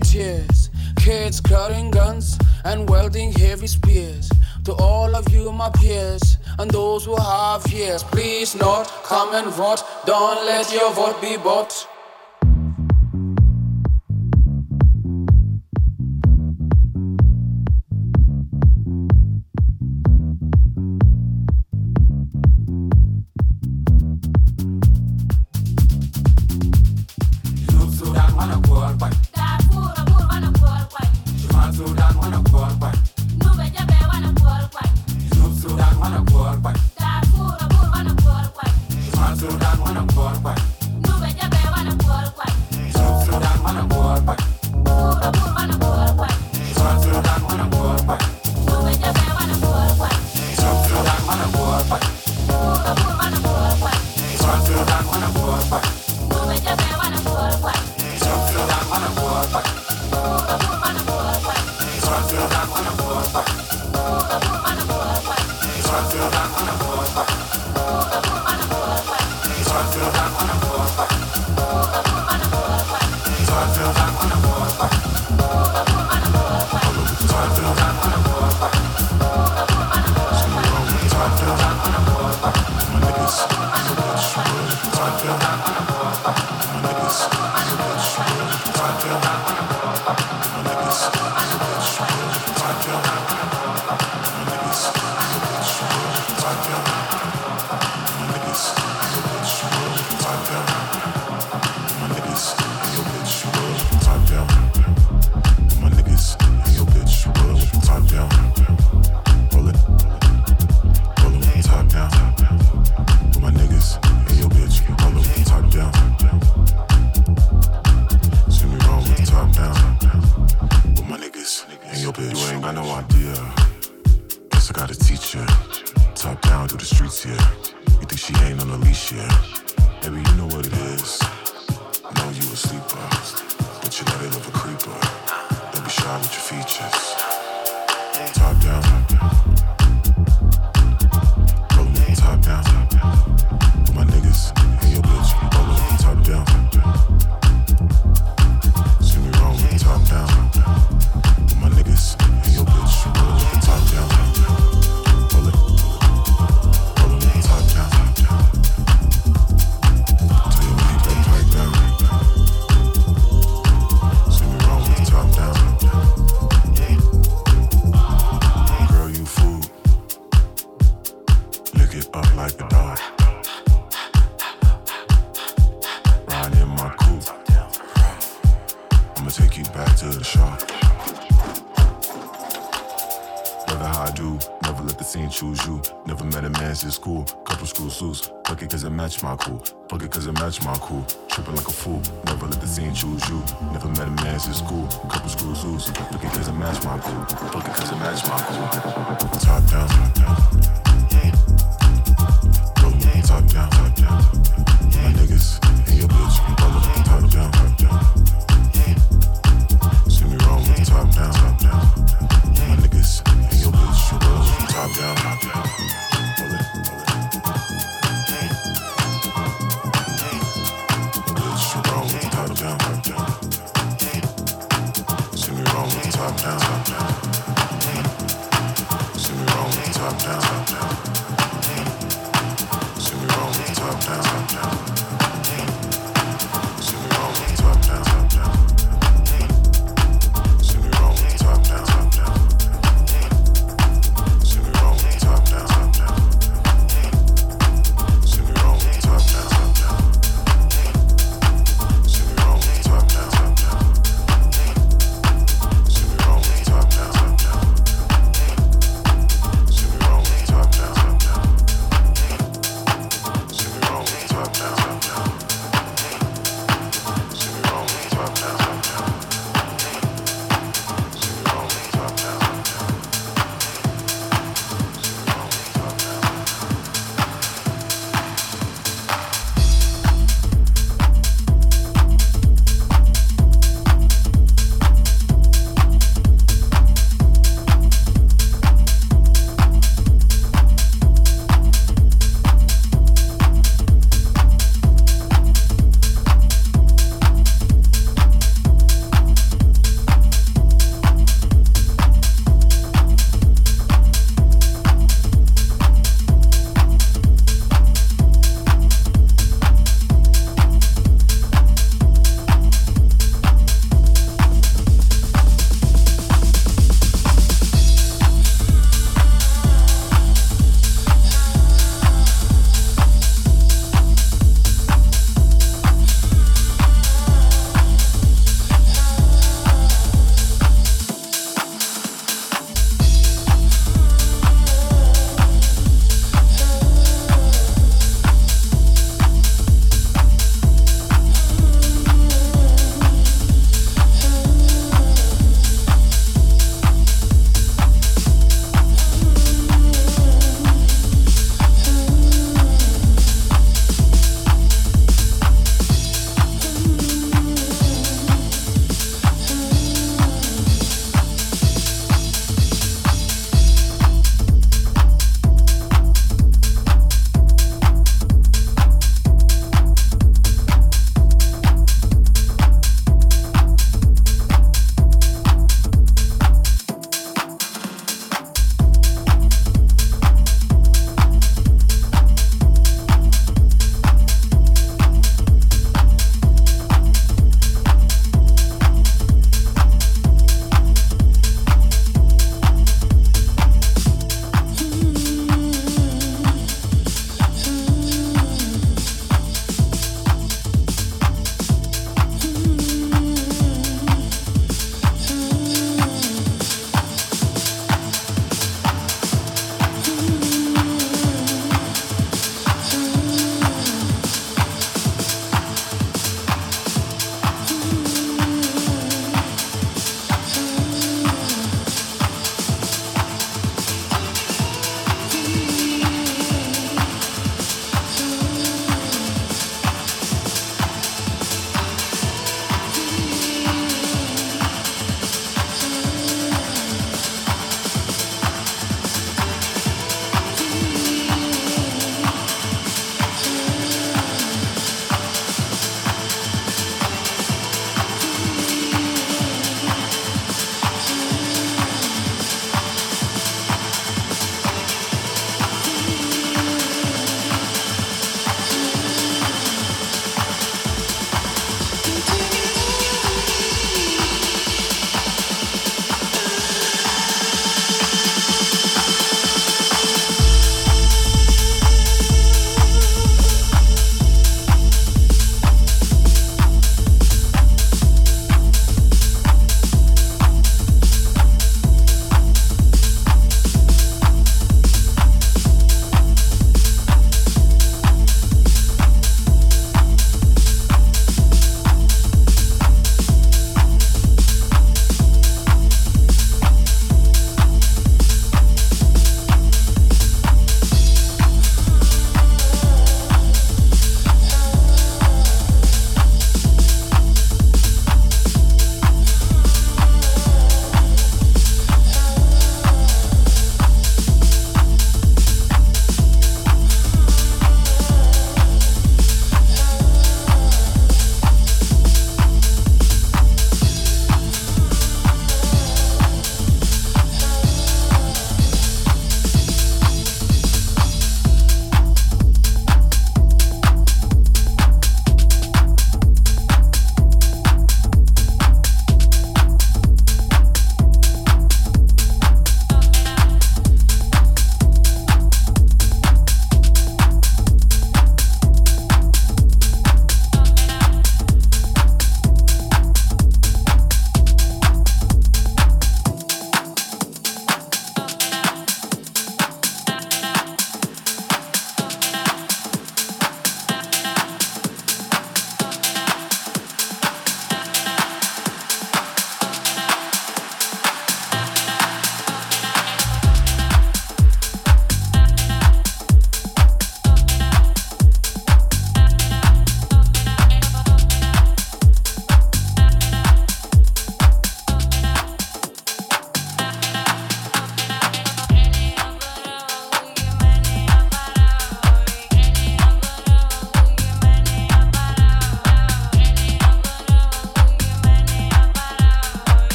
kids carrying guns and wielding heavy spears. To all of you, my peers, and those who have ears, please not come and vote. Don't let your vote be bought. Sudan Sudan wanna work back. Nube ya wanna work back. Snoop Sudan wanna work back.